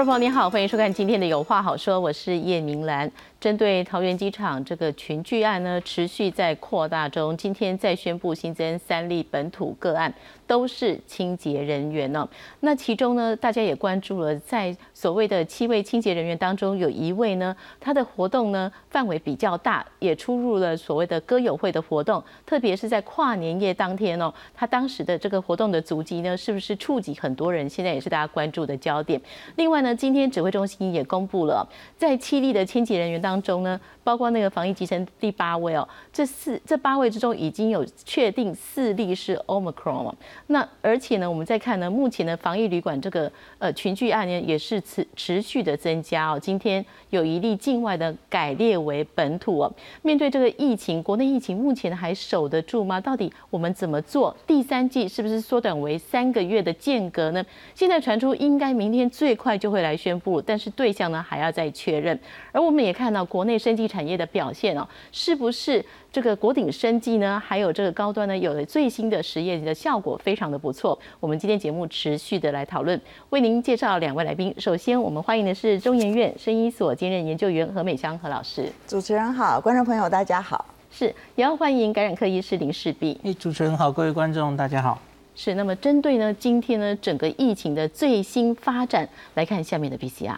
各位朋友，你好，欢迎收看今天的《有话好说》，我是叶明兰。针对桃园机场这个群聚案呢，持续在扩大中，今天再宣布新增三例本土个案。都是清洁人员呢。那其中呢，大家也关注了，在所谓的七位清洁人员当中，有一位呢，他的活动呢范围比较大，也出入了所谓的歌友会的活动，特别是在跨年夜当天哦，他当时的这个活动的足迹呢，是不是触及很多人？现在也是大家关注的焦点。另外呢，今天指挥中心也公布了，在七例的清洁人员当当中呢，包括那个防疫集成第八位哦，这四这八位之中已经有确定四例是 Omicron 那而且呢，我们再看呢，目前的防疫旅馆这个呃群聚案呢，也是持持续的增加哦。今天有一例境外的改列为本土哦。面对这个疫情，国内疫情目前还守得住吗？到底我们怎么做？第三季是不是缩短为三个月的间隔呢？现在传出应该明天最快就会来宣布，但是对象呢还要再确认。而我们也看到国内生技产业的表现哦，是不是？这个国鼎生技呢，还有这个高端呢，有了最新的实验的效果，非常的不错。我们今天节目持续的来讨论，为您介绍两位来宾。首先，我们欢迎的是中研院生医所兼任研究员何美香何老师。主持人好，观众朋友大家好。是，也要欢迎感染科医师林世碧。哎，主持人好，各位观众大家好。是，那么针对呢今天呢整个疫情的最新发展来看下面的 PCR。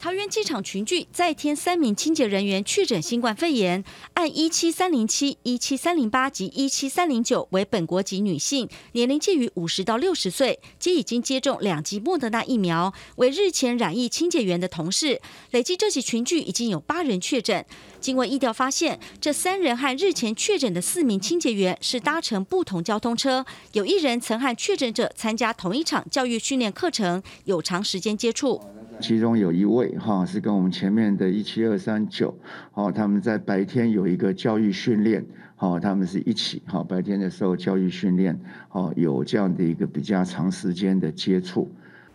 桃园机场群聚，再添三名清洁人员确诊新冠肺炎，按一七三零七、一七三零八及一七三零九为本国籍女性，年龄介于五十到六十岁，皆已经接种两剂莫德纳疫苗，为日前染疫清洁员的同事。累计这起群聚已经有八人确诊。经过疫调发现，这三人和日前确诊的四名清洁员是搭乘不同交通车，有一人曾和确诊者参加同一场教育训练课程，有长时间接触。其中有一位哈是跟我们前面的一七二三九，哦，他们在白天有一个教育训练，哦，他们是一起哈白天的时候教育训练，哦，有这样的一个比较长时间的接触。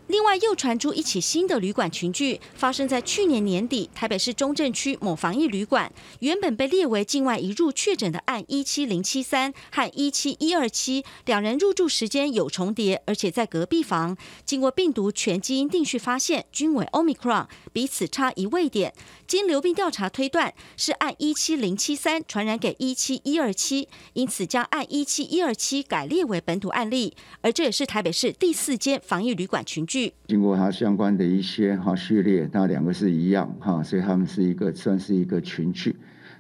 另外，又传出一起新的旅馆群聚，发生在去年年底，台北市中正区某防疫旅馆，原本被列为境外一入确诊的案一七零七三和一七一二七两人入住时间有重叠，而且在隔壁房，经过病毒全基因定序发现均为 Omicron，彼此差一位点。经流病调查推断，是按一七零七三传染给一七一二七，因此将按一七一二七改列为本土案例，而这也是台北市第四间防疫旅馆群聚。经过它相关的一些哈序列，那两个是一样哈，所以他们是一个算是一个群聚。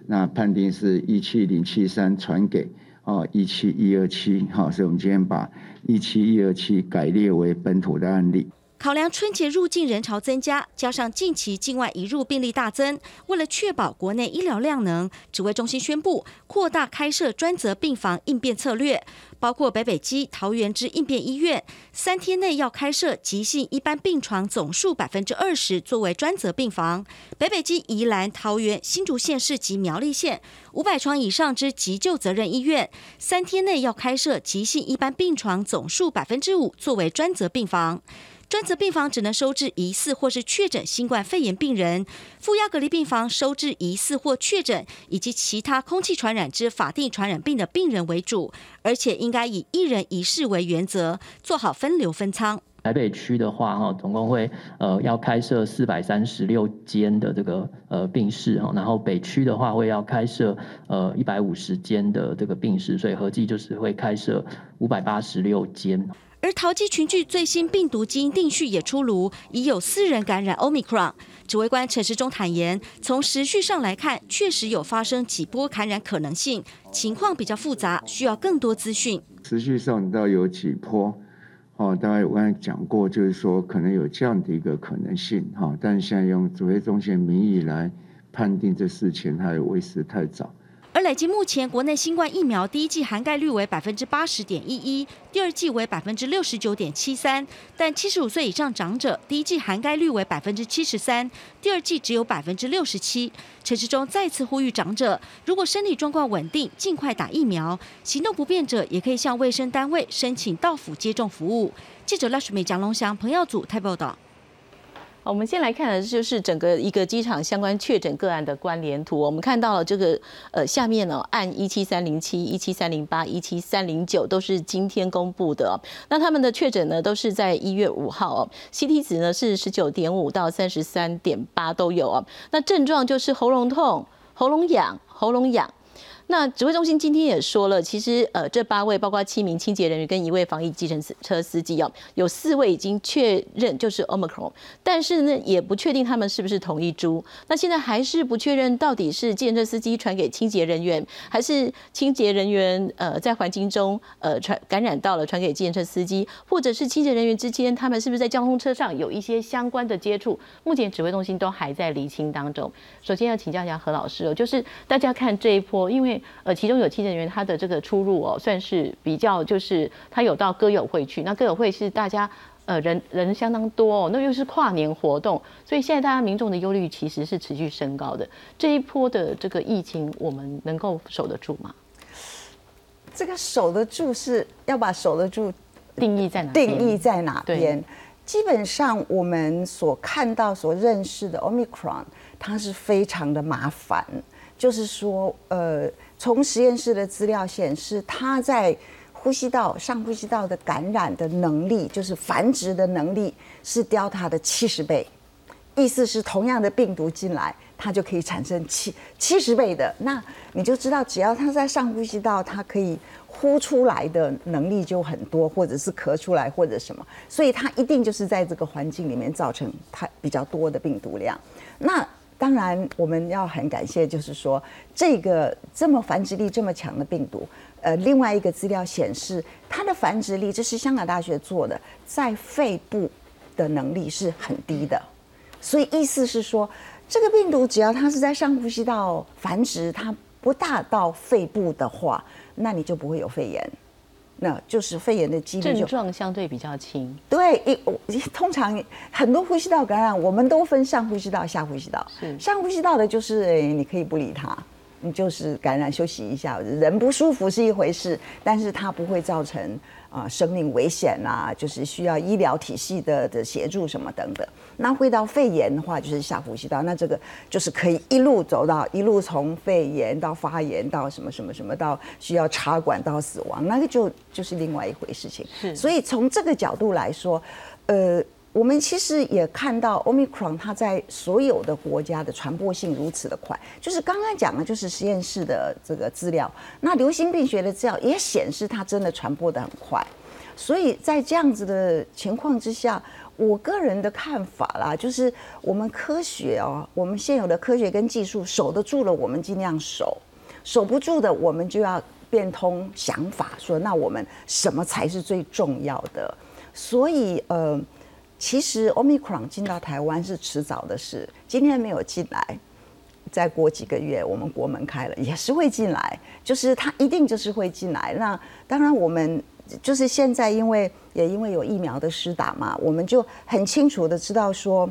那判定是一七零七三传给哦一七一二七哈，所以我们今天把一七一二七改列为本土的案例。考量春节入境人潮增加，加上近期境外移入病例大增，为了确保国内医疗量能，指挥中心宣布扩大开设专责病房应变策略，包括北北基桃园之应变医院，三天内要开设急性一般病床总数百分之二十作为专责病房；北北基宜兰、桃园、新竹县市及苗栗县五百床以上之急救责任医院，三天内要开设急性一般病床总数百分之五作为专责病房。专责病房只能收治疑似或是确诊新冠肺炎病人，负压隔离病房收治疑似或确诊以及其他空气传染之法定传染病的病人为主，而且应该以一人一室为原则，做好分流分仓。台北区的话，哈，总共会呃要开设四百三十六间的这个呃病室哈，然后北区的话会要开设呃一百五十间的这个病室，所以合计就是会开设五百八十六间。而淘机群聚最新病毒基因定序也出炉，已有四人感染 Omicron。指挥官陈时中坦言，从时序上来看，确实有发生几波感染可能性，情况比较复杂，需要更多资讯。时序上你倒有几波，哦，大概我刚才讲过，就是说可能有这样的一个可能性，哈，但现在用指挥中心名义来判定这事情，还为时太早。而累计目前国内新冠疫苗第一剂涵盖率为百分之八十点一一，第二剂为百分之六十九点七三，但七十五岁以上长者第一剂涵盖率为百分之七十三，第二剂只有百分之六十七。陈时中再次呼吁长者，如果身体状况稳定，尽快打疫苗；行动不便者也可以向卫生单位申请到府接种服务。记者赖淑美、蒋龙祥、彭耀祖台报道。我们先来看的就是整个一个机场相关确诊个案的关联图。我们看到了这个呃下面呢，按一七三零七、一七三零八、一七三零九都是今天公布的。那他们的确诊呢都是在一月五号哦，CT 值呢是十九点五到三十三点八都有哦。那症状就是喉咙痛、喉咙痒、喉咙痒。那指挥中心今天也说了，其实呃，这八位包括七名清洁人员跟一位防疫计程车司机哦，有四位已经确认就是 omicron，但是呢也不确定他们是不是同一株。那现在还是不确认到底是计程车司机传给清洁人员，还是清洁人员呃在环境中呃传感染到了传给计程车司机，或者是清洁人员之间他们是不是在交通车上有一些相关的接触？目前指挥中心都还在厘清当中。首先要请教一下何老师哦，就是大家看这一波，因为呃，其中有七人员，他的这个出入哦，算是比较，就是他有到歌友会去，那歌友会是大家呃人人相当多哦，那又是跨年活动，所以现在大家民众的忧虑其实是持续升高的。这一波的这个疫情，我们能够守得住吗？这个守得住是要把守得住定义在哪？定义在哪边？基本上我们所看到、所认识的 Omicron，它是非常的麻烦，就是说呃。从实验室的资料显示，它在呼吸道上呼吸道的感染的能力，就是繁殖的能力是 Delta 的七十倍。意思是同样的病毒进来，它就可以产生七七十倍的。那你就知道，只要它在上呼吸道，它可以呼出来的能力就很多，或者是咳出来或者什么，所以它一定就是在这个环境里面造成它比较多的病毒量。那当然，我们要很感谢，就是说这个这么繁殖力这么强的病毒，呃，另外一个资料显示，它的繁殖力，这是香港大学做的，在肺部的能力是很低的，所以意思是说，这个病毒只要它是在上呼吸道繁殖，它不大到肺部的话，那你就不会有肺炎。那就是肺炎的几率症状相对比较轻。对，一通常很多呼吸道感染，我们都分上呼吸道、下呼吸道。是上呼吸道的，就是你可以不理它。你就是感染，休息一下，人不舒服是一回事，但是它不会造成啊生命危险啊，就是需要医疗体系的的协助什么等等。那会到肺炎的话，就是下呼吸道，那这个就是可以一路走到一路从肺炎到发炎到什么什么什么到需要插管到死亡，那个就就是另外一回事情。是，所以从这个角度来说，呃。我们其实也看到，omicron 它在所有的国家的传播性如此的快，就是刚刚讲的，就是实验室的这个资料，那流行病学的资料也显示它真的传播的很快，所以在这样子的情况之下，我个人的看法啦，就是我们科学哦，我们现有的科学跟技术守得住了，我们尽量守；守不住的，我们就要变通想法，说那我们什么才是最重要的？所以呃。其实 Omicron 进到台湾是迟早的事，今天没有进来，再过几个月我们国门开了也是会进来，就是它一定就是会进来。那当然我们就是现在因为也因为有疫苗的施打嘛，我们就很清楚的知道说，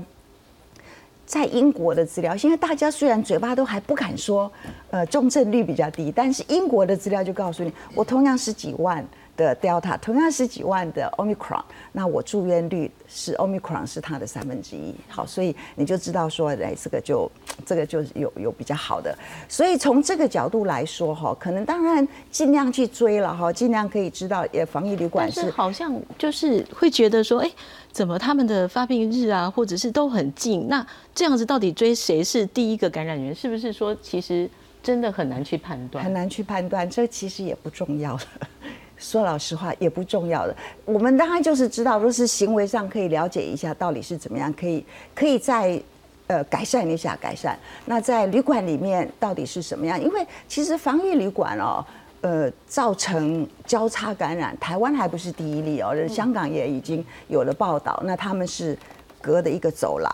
在英国的资料，现在大家虽然嘴巴都还不敢说，呃，重症率比较低，但是英国的资料就告诉你，我同样十几万。的 Delta 同样十几万的 Omicron，那我住院率是 Omicron 是它的三分之一。好，所以你就知道说，哎，这个就这个就有有比较好的。所以从这个角度来说，哈，可能当然尽量去追了，哈，尽量可以知道，也防疫旅馆是好像就是会觉得说，哎，怎么他们的发病日啊，或者是都很近？那这样子到底追谁是第一个感染源？是不是说其实真的很难去判断？很难去判断，这其实也不重要了。说老实话也不重要的，我们当然就是知道，若是行为上可以了解一下到底是怎么样，可以可以在呃改善一下改善。那在旅馆里面到底是什么样？因为其实防疫旅馆哦，呃，造成交叉感染，台湾还不是第一例哦，香港也已经有了报道。那他们是隔的一个走廊，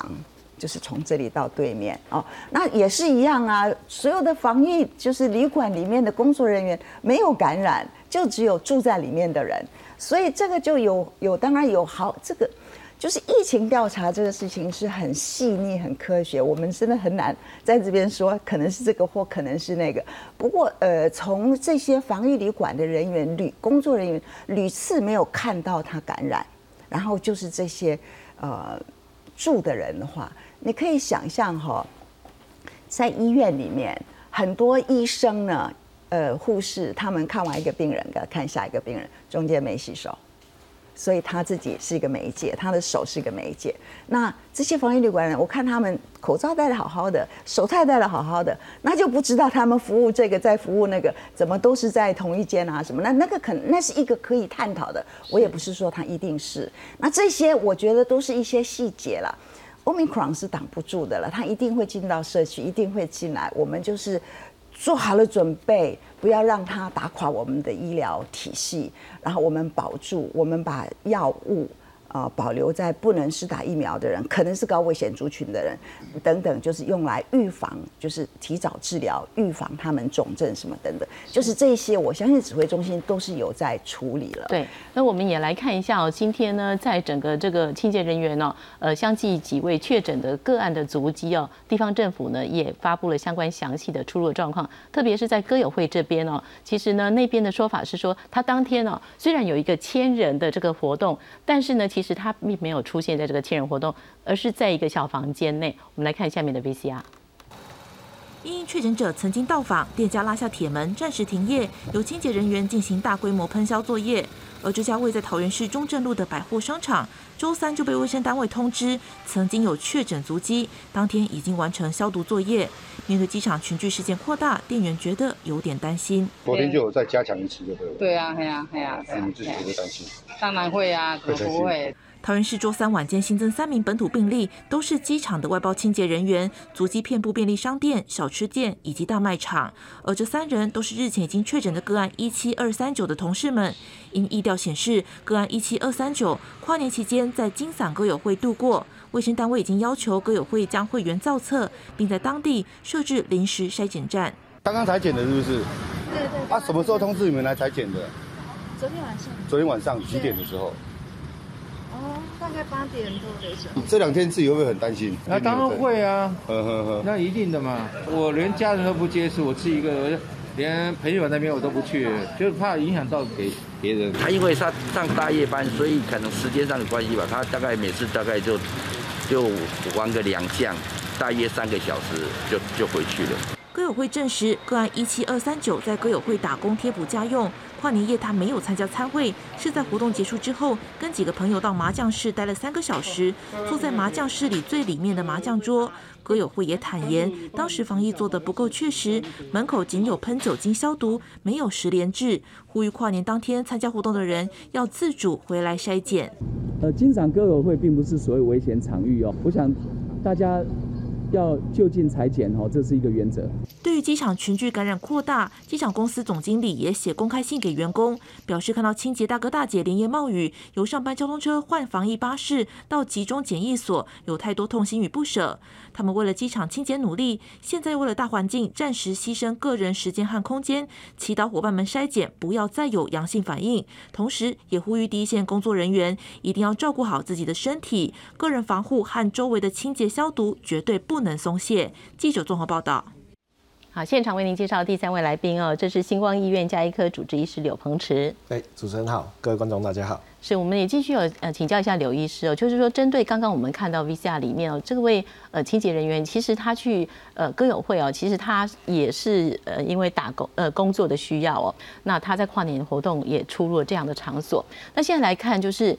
就是从这里到对面哦，那也是一样啊。所有的防疫就是旅馆里面的工作人员没有感染。就只有住在里面的人，所以这个就有有当然有好这个，就是疫情调查这个事情是很细腻、很科学，我们真的很难在这边说可能是这个或可能是那个。不过呃，从这些防疫旅馆的人员、旅工作人员屡次没有看到他感染，然后就是这些呃住的人的话，你可以想象哈，在医院里面，很多医生呢，呃，护士他们看完一个病人，给看下一个病人，中间没洗手。所以他自己是一个媒介，他的手是一个媒介。那这些防疫旅馆人，我看他们口罩戴的好好的，手套戴的好好的，那就不知道他们服务这个在服务那个，怎么都是在同一间啊什么？那那个可能那是一个可以探讨的。我也不是说他一定是。那这些我觉得都是一些细节了。Omicron 是挡不住的了，他一定会进到社区，一定会进来。我们就是做好了准备。不要让它打垮我们的医疗体系，然后我们保住，我们把药物。啊，保留在不能施打疫苗的人，可能是高危险族群的人，等等，就是用来预防，就是提早治疗，预防他们重症什么等等，就是这些，我相信指挥中心都是有在处理了。对，那我们也来看一下哦，今天呢，在整个这个清洁人员呢，呃，相继几位确诊的个案的足迹哦，地方政府呢也发布了相关详细的出入状况，特别是在歌友会这边哦，其实呢那边的说法是说，他当天哦虽然有一个千人的这个活动，但是呢其其实他并没有出现在这个千人活动，而是在一个小房间内。我们来看下面的 VCR。因确诊者曾经到访，店家拉下铁门，暂时停业，由清洁人员进行大规模喷消作业。而这家位在桃园市中正路的百货商场，周三就被卫生单位通知，曾经有确诊足迹，当天已经完成消毒作业。面对机场群聚事件扩大，店员觉得有点担心。昨天就有再加强一次，对不对？对啊，对啊，对啊。你们自己会担心？当然会啊，怎么不会？桃园市周三晚间新增三名本土病例，都是机场的外包清洁人员，足迹遍布便利商店、小吃店以及大卖场。而这三人都是日前已经确诊的个案一七二三九的同事们。因疫调显示，个案一七二三九跨年期间在金伞歌友会度过，卫生单位已经要求歌友会将会员造册，并在当地设置临时筛检站。刚刚裁剪的是不是？对对。啊，什么时候通知你们来裁剪的？昨天晚上。昨天晚上几点的时候？哦大概八点多的时候。这两天自己会不会很担心？那当然会啊，呵呵呵，那一定的嘛。我连家人都不接触，我自己一个，连朋友那边我都不去，就是怕影响到给别人。他因为他上大夜班，所以可能时间上的关系吧，他大概每次大概就就玩个两项，大约三个小时就就回去了。歌友会证实，个案一七二三九在歌友会打工贴补家用。跨年夜他没有参加参会，是在活动结束之后，跟几个朋友到麻将室待了三个小时，坐在麻将室里最里面的麻将桌。歌友会也坦言，当时防疫做得不够确实，门口仅有喷酒精消毒，没有十连制，呼吁跨年当天参加活动的人要自主回来筛检。呃，金赏歌友会并不是所谓危险场域哦，我想大家。要就近裁剪哦，这是一个原则。对于机场群聚感染扩大，机场公司总经理也写公开信给员工，表示看到清洁大哥大姐连夜冒雨，由上班交通车换防疫巴士到集中检疫所，有太多痛心与不舍。他们为了机场清洁努力，现在为了大环境暂时牺牲个人时间和空间，祈祷伙伴们筛检不要再有阳性反应，同时也呼吁第一线工作人员一定要照顾好自己的身体，个人防护和周围的清洁消毒绝对不能松懈。记者综合报道。好，现场为您介绍第三位来宾哦，这是星光医院加医科主治医师柳鹏池。哎，主持人好，各位观众大家好。所以，我们也继续有呃请教一下刘医师哦，就是说针对刚刚我们看到 VCR 里面哦，这位呃清洁人员，其实他去呃歌友会哦，其实他也是呃因为打工呃工作的需要哦，那他在跨年活动也出入了这样的场所。那现在来看，就是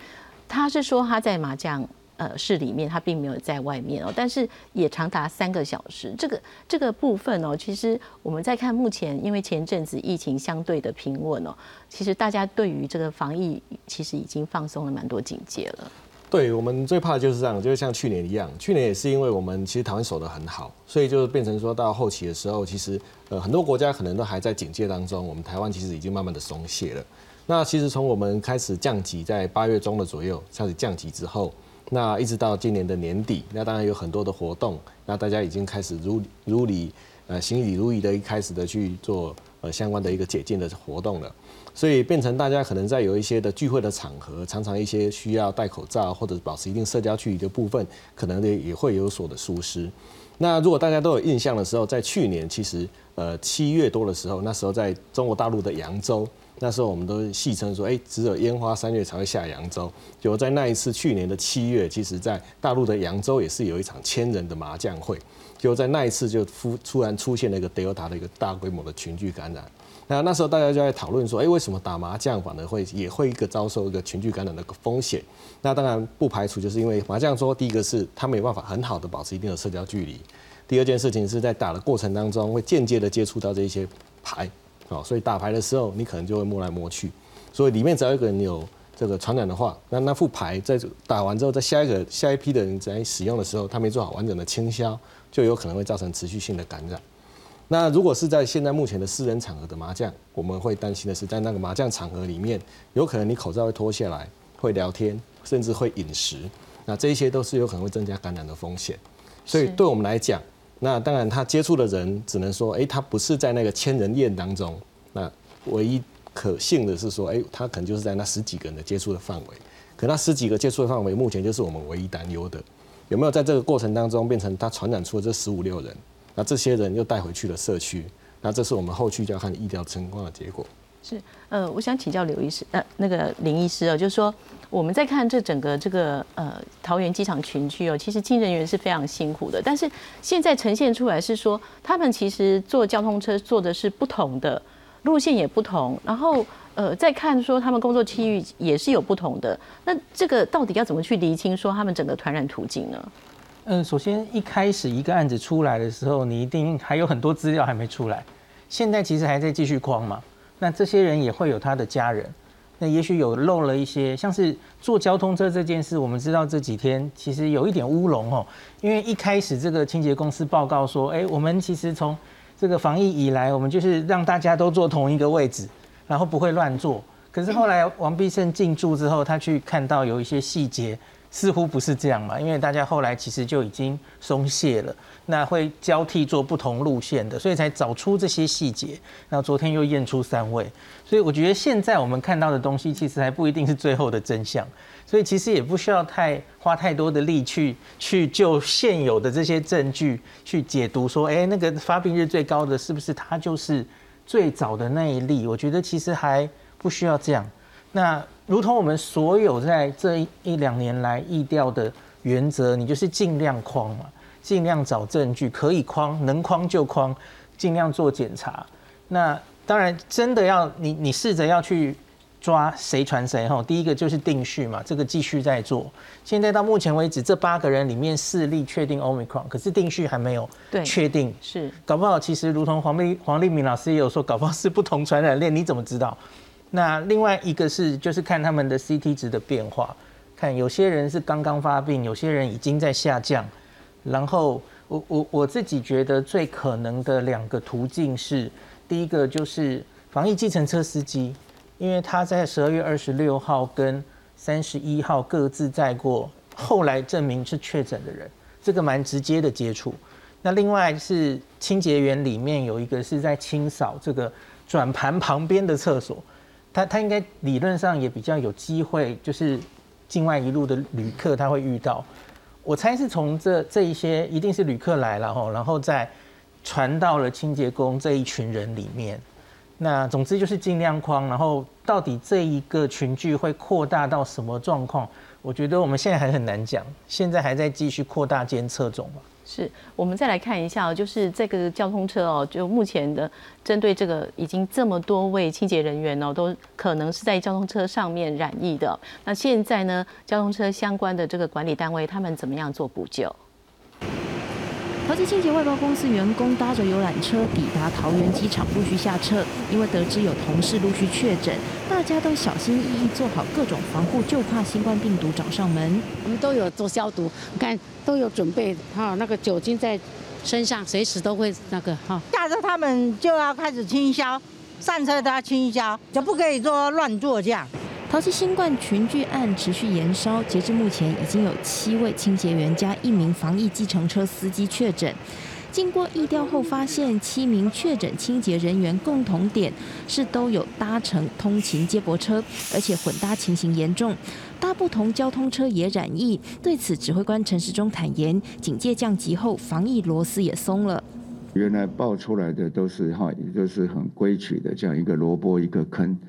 他是说他在麻将。呃，市里面他并没有在外面哦，但是也长达三个小时。这个这个部分哦，其实我们在看目前，因为前阵子疫情相对的平稳哦，其实大家对于这个防疫其实已经放松了蛮多警戒了。对我们最怕的就是这样，就是像去年一样，去年也是因为我们其实台湾守得很好，所以就变成说到后期的时候，其实呃很多国家可能都还在警戒当中，我们台湾其实已经慢慢的松懈了。那其实从我们开始降级，在八月中的左右开始降级之后。那一直到今年的年底，那当然有很多的活动，那大家已经开始如如理呃行礼如仪的一开始的去做呃相关的一个解禁的活动了，所以变成大家可能在有一些的聚会的场合，常常一些需要戴口罩或者保持一定社交距离的部分，可能也也会有所的疏失。那如果大家都有印象的时候，在去年其实呃七月多的时候，那时候在中国大陆的扬州。那时候我们都戏称说，哎，只有烟花三月才会下扬州。就在那一次去年的七月，其实在大陆的扬州也是有一场千人的麻将会。就在那一次就突突然出现了一个德尔塔的一个大规模的群聚感染。那那时候大家就在讨论说，哎，为什么打麻将反而会也会一个遭受一个群聚感染的个风险？那当然不排除就是因为麻将桌，第一个是它没有办法很好的保持一定的社交距离，第二件事情是在打的过程当中会间接的接触到这些牌，哦，所以打牌的时候你可能就会摸来摸去，所以里面只要一个人有这个传染的话，那那副牌在打完之后，在下一个下一批的人在使用的时候，他没做好完整的清消，就有可能会造成持续性的感染。那如果是在现在目前的私人场合的麻将，我们会担心的是，在那个麻将场合里面，有可能你口罩会脱下来，会聊天，甚至会饮食，那这一些都是有可能会增加感染的风险。所以对我们来讲，那当然他接触的人只能说，哎，他不是在那个千人宴当中，那唯一可信的是说，哎，他可能就是在那十几个人的接触的范围。可那十几个接触的范围，目前就是我们唯一担忧的，有没有在这个过程当中变成他传染出了这十五六人？那这些人又带回去了社区，那这是我们后续就要看医疗情况的结果。是，呃，我想请教刘医师，呃，那个林医师哦，就是说我们在看这整个这个呃桃园机场群区哦，其实进人员是非常辛苦的，但是现在呈现出来是说他们其实坐交通车坐的是不同的路线也不同，然后呃再看说他们工作区域也是有不同的，那这个到底要怎么去厘清说他们整个传染途径呢？嗯，首先一开始一个案子出来的时候，你一定还有很多资料还没出来。现在其实还在继续框嘛。那这些人也会有他的家人，那也许有漏了一些，像是坐交通车这件事，我们知道这几天其实有一点乌龙哦。因为一开始这个清洁公司报告说，哎，我们其实从这个防疫以来，我们就是让大家都坐同一个位置，然后不会乱坐。可是后来王必胜进驻之后，他去看到有一些细节。似乎不是这样嘛，因为大家后来其实就已经松懈了，那会交替做不同路线的，所以才找出这些细节。那昨天又验出三位，所以我觉得现在我们看到的东西其实还不一定是最后的真相，所以其实也不需要太花太多的力去去就现有的这些证据去解读说，哎，那个发病日最高的是不是他就是最早的那一例？我觉得其实还不需要这样。那如同我们所有在这一两年来意调的原则，你就是尽量框嘛，尽量找证据，可以框，能框就框，尽量做检查。那当然，真的要你你试着要去抓谁传谁哈。第一个就是定序嘛，这个继续在做。现在到目前为止，这八个人里面四例确定 omicron，可是定序还没有确定。是搞不好，其实如同黄立黄立明老师也有说，搞不好是不同传染链，你怎么知道？那另外一个是，就是看他们的 CT 值的变化，看有些人是刚刚发病，有些人已经在下降。然后我我我自己觉得最可能的两个途径是，第一个就是防疫计程车司机，因为他在十二月二十六号跟三十一号各自载过，后来证明是确诊的人，这个蛮直接的接触。那另外是清洁员里面有一个是在清扫这个转盘旁边的厕所。他他应该理论上也比较有机会，就是境外一路的旅客他会遇到，我猜是从这这一些一定是旅客来了哈，然后再传到了清洁工这一群人里面。那总之就是尽量框，然后到底这一个群聚会扩大到什么状况，我觉得我们现在还很难讲，现在还在继续扩大监测中。是我们再来看一下，就是这个交通车哦，就目前的针对这个已经这么多位清洁人员哦，都可能是在交通车上面染疫的。那现在呢，交通车相关的这个管理单位，他们怎么样做补救？桃机清洁外包公司员工搭着游览车抵达桃园机场，陆续下车。因为得知有同事陆续确诊，大家都小心翼翼做好各种防护，就怕新冠病毒找上门。我们都有做消毒，你看都有准备哈，那个酒精在身上，随时都会那个哈。下车他们就要开始清消，上车都要清消，就不可以说乱做这样。桃溪新冠群聚案持续延烧，截至目前已经有七位清洁员加一名防疫计程车司机确诊。经过疫调后发现，七名确诊清洁人员共同点是都有搭乘通勤接驳车，而且混搭情形严重，搭不同交通车也染疫。对此，指挥官陈时中坦言，警戒降级后，防疫螺丝也松了。原来爆出来的都是哈，也就是很规矩的这样一个萝卜一个坑。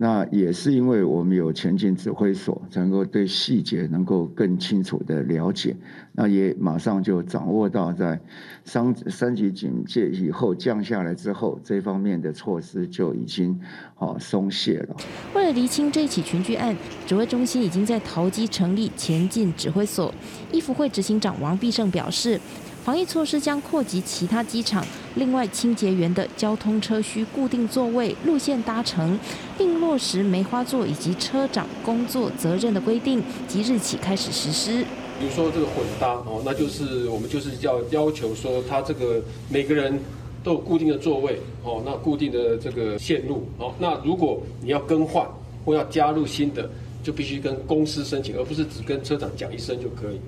那也是因为我们有前进指挥所，才能够对细节能够更清楚的了解，那也马上就掌握到在三三级警戒以后降下来之后，这方面的措施就已经好松懈了。为了厘清这起群聚案，指挥中心已经在桃机成立前进指挥所。义福会执行长王必胜表示。防疫措施将扩及其他机场，另外清洁员的交通车需固定座位、路线搭乘，并落实梅花座以及车长工作责任的规定，即日起开始实施。比如说这个混搭哦，那就是我们就是要要求说，他这个每个人都有固定的座位哦，那固定的这个线路哦，那如果你要更换或要加入新的，就必须跟公司申请，而不是只跟车长讲一声就可以。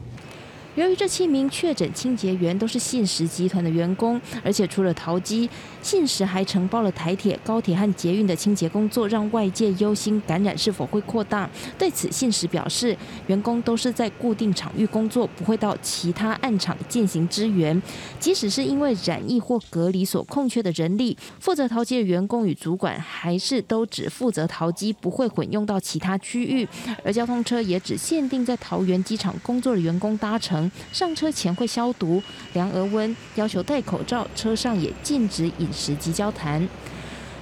由于这七名确诊清洁员都是信实集团的员工，而且除了淘机，信实还承包了台铁、高铁和捷运的清洁工作，让外界忧心感染是否会扩大。对此，信实表示，员工都是在固定场域工作，不会到其他暗场进行支援。即使是因为染疫或隔离所空缺的人力，负责淘机的员工与主管还是都只负责淘机，不会混用到其他区域。而交通车也只限定在桃园机场工作的员工搭乘。上车前会消毒、量额温，要求戴口罩，车上也禁止饮食及交谈。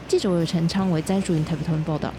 记者陈昌为詹淑云台北通报道。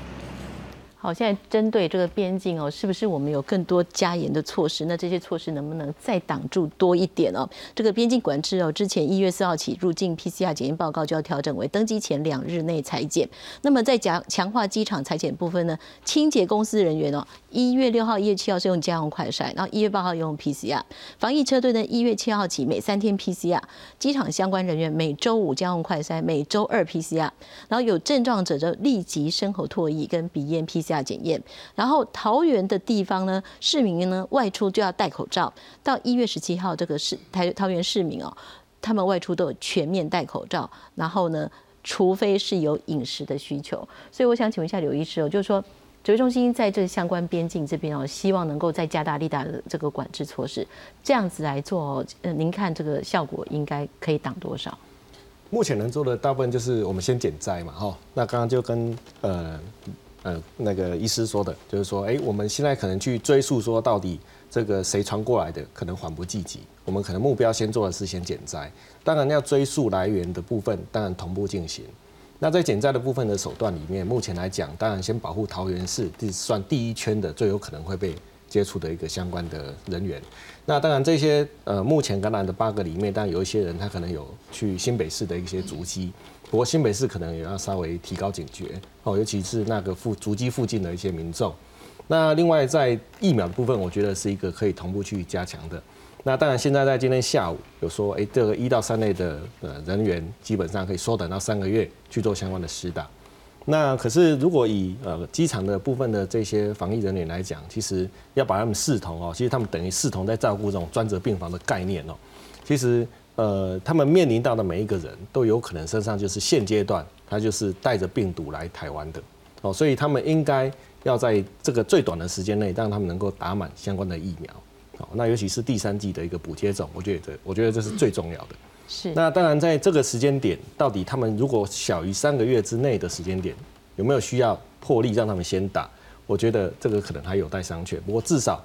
好，现在针对这个边境哦，是不是我们有更多加严的措施？那这些措施能不能再挡住多一点哦？这个边境管制哦，之前一月四号起入境 PCR 检验报告就要调整为登机前两日内裁检。那么在强强化机场裁检部分呢，清洁公司人员哦，一月六号、一月七号是用家用快筛，然后一月八号用 PCR。防疫车队呢，一月七号起每三天 PCR。机场相关人员每周五家用快筛，每周二 PCR。然后有症状者就立即深喉唾液跟鼻咽 PCR。下检验，然后桃园的地方呢，市民呢外出就要戴口罩。到一月十七号，这个市台桃园市民哦，他们外出都有全面戴口罩。然后呢，除非是有饮食的需求。所以我想请问一下刘医师哦，就是说指挥中心在这相关边境这边哦，希望能够再加大力大的这个管制措施，这样子来做哦，呃，您看这个效果应该可以挡多少？目前能做的大部分就是我们先减灾嘛，哈。那刚刚就跟呃。呃，那个医师说的，就是说，哎，我们现在可能去追溯说，到底这个谁传过来的，可能缓不济急。我们可能目标先做的是先减灾，当然要追溯来源的部分，当然同步进行。那在减灾的部分的手段里面，目前来讲，当然先保护桃园市，是算第一圈的最有可能会被接触的一个相关的人员。那当然这些呃，目前感染的八个里面，当然有一些人他可能有去新北市的一些足迹。不过新北市可能也要稍微提高警觉哦，尤其是那个附足迹附近的一些民众。那另外在疫苗的部分，我觉得是一个可以同步去加强的。那当然现在在今天下午有说，哎，这个一到三类的呃人员基本上可以缩短到三个月去做相关的施打。那可是如果以呃机场的部分的这些防疫人员来讲，其实要把他们视同哦，其实他们等于视同在照顾这种专责病房的概念哦，其实。呃，他们面临到的每一个人都有可能身上就是现阶段他就是带着病毒来台湾的哦，所以他们应该要在这个最短的时间内让他们能够打满相关的疫苗哦。那尤其是第三季的一个补贴种，我觉得这我觉得这是最重要的。是。那当然在这个时间点，到底他们如果小于三个月之内的时间点，有没有需要破例让他们先打？我觉得这个可能还有待商榷。不过至少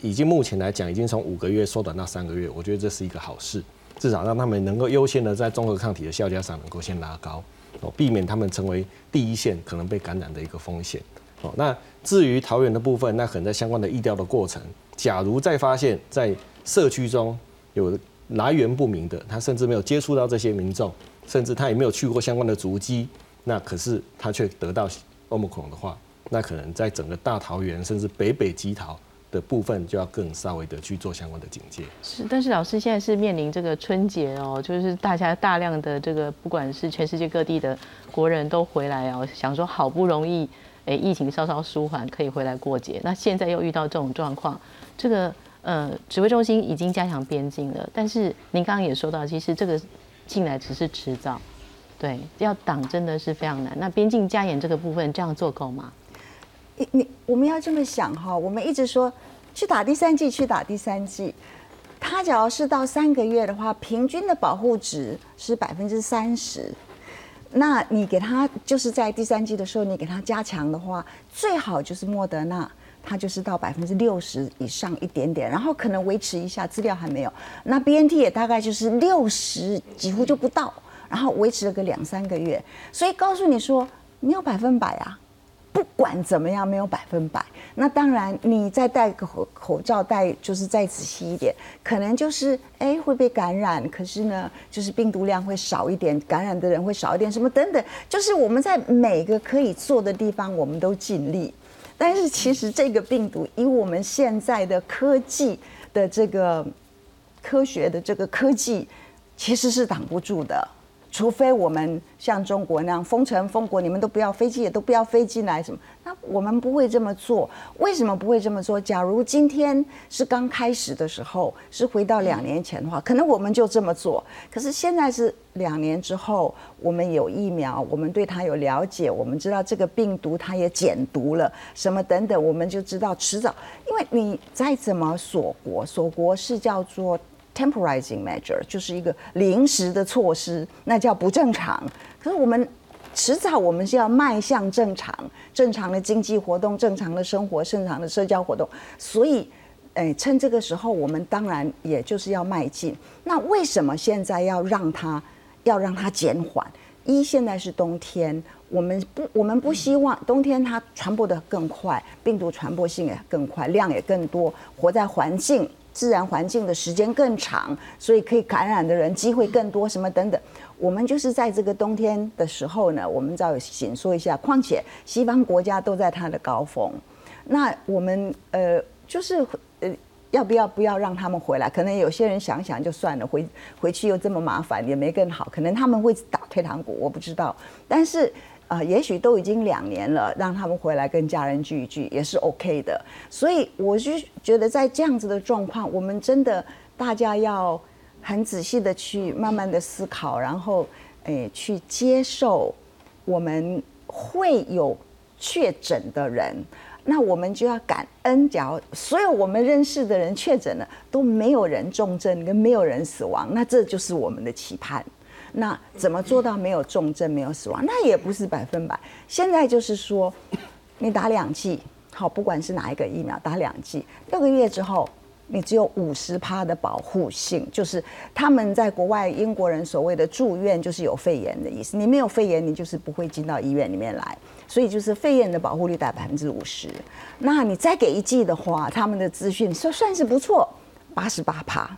已经目前来讲，已经从五个月缩短到三个月，我觉得这是一个好事。至少让他们能够优先的在综合抗体的效价上能够先拉高，哦，避免他们成为第一线可能被感染的一个风险。哦，那至于桃园的部分，那可能在相关的疫调的过程，假如再发现，在社区中有来源不明的，他甚至没有接触到这些民众，甚至他也没有去过相关的足迹，那可是他却得到欧盟孔的话，那可能在整个大桃园甚至北北基桃。的部分就要更稍微的去做相关的警戒。是，但是老师现在是面临这个春节哦，就是大家大量的这个，不管是全世界各地的国人都回来哦，想说好不容易，哎，疫情稍稍舒缓，可以回来过节。那现在又遇到这种状况，这个呃，指挥中心已经加强边境了，但是您刚刚也说到，其实这个进来只是迟早，对，要挡真的是非常难。那边境加严这个部分，这样做够吗？你你我们要这么想哈，我们一直说去打第三季，去打第三季。他只要是到三个月的话，平均的保护值是百分之三十。那你给他就是在第三季的时候，你给他加强的话，最好就是莫德纳，它就是到百分之六十以上一点点，然后可能维持一下，资料还没有。那 B N T 也大概就是六十，几乎就不到，然后维持了个两三个月，所以告诉你说没有百分百啊。不管怎么样，没有百分百。那当然，你再戴个口口罩，戴就是再仔细一点，可能就是哎会被感染，可是呢，就是病毒量会少一点，感染的人会少一点，什么等等。就是我们在每个可以做的地方，我们都尽力。但是其实这个病毒，以我们现在的科技的这个科学的这个科技，其实是挡不住的。除非我们像中国那样封城封国，你们都不要飞机，也都不要飞进来什么？那我们不会这么做。为什么不会这么做？假如今天是刚开始的时候，是回到两年前的话，可能我们就这么做。可是现在是两年之后，我们有疫苗，我们对它有了解，我们知道这个病毒它也减毒了，什么等等，我们就知道迟早，因为你再怎么锁国，锁国是叫做。Temporizing measure 就是一个临时的措施，那叫不正常。可是我们迟早我们是要迈向正常，正常的经济活动、正常的生活、正常的社交活动。所以，哎，趁这个时候，我们当然也就是要迈进。那为什么现在要让它要让它减缓？一，现在是冬天，我们不我们不希望冬天它传播的更快，病毒传播性也更快，量也更多，活在环境。自然环境的时间更长，所以可以感染的人机会更多，什么等等。我们就是在这个冬天的时候呢，我们再紧说一下。况且西方国家都在它的高峰，那我们呃就是呃要不要不要让他们回来？可能有些人想想就算了，回回去又这么麻烦，也没更好。可能他们会打退堂鼓，我不知道。但是。啊，也许都已经两年了，让他们回来跟家人聚一聚也是 OK 的。所以我就觉得，在这样子的状况，我们真的大家要很仔细的去慢慢的思考，然后诶去接受我们会有确诊的人，那我们就要感恩，假如所有我们认识的人确诊了，都没有人重症跟没有人死亡，那这就是我们的期盼。那怎么做到没有重症、没有死亡？那也不是百分百。现在就是说，你打两剂，好，不管是哪一个疫苗，打两剂，六个月之后，你只有五十趴的保护性，就是他们在国外英国人所谓的住院，就是有肺炎的意思。你没有肺炎，你就是不会进到医院里面来，所以就是肺炎的保护率达百分之五十。那你再给一剂的话，他们的资讯算算是不错，八十八趴，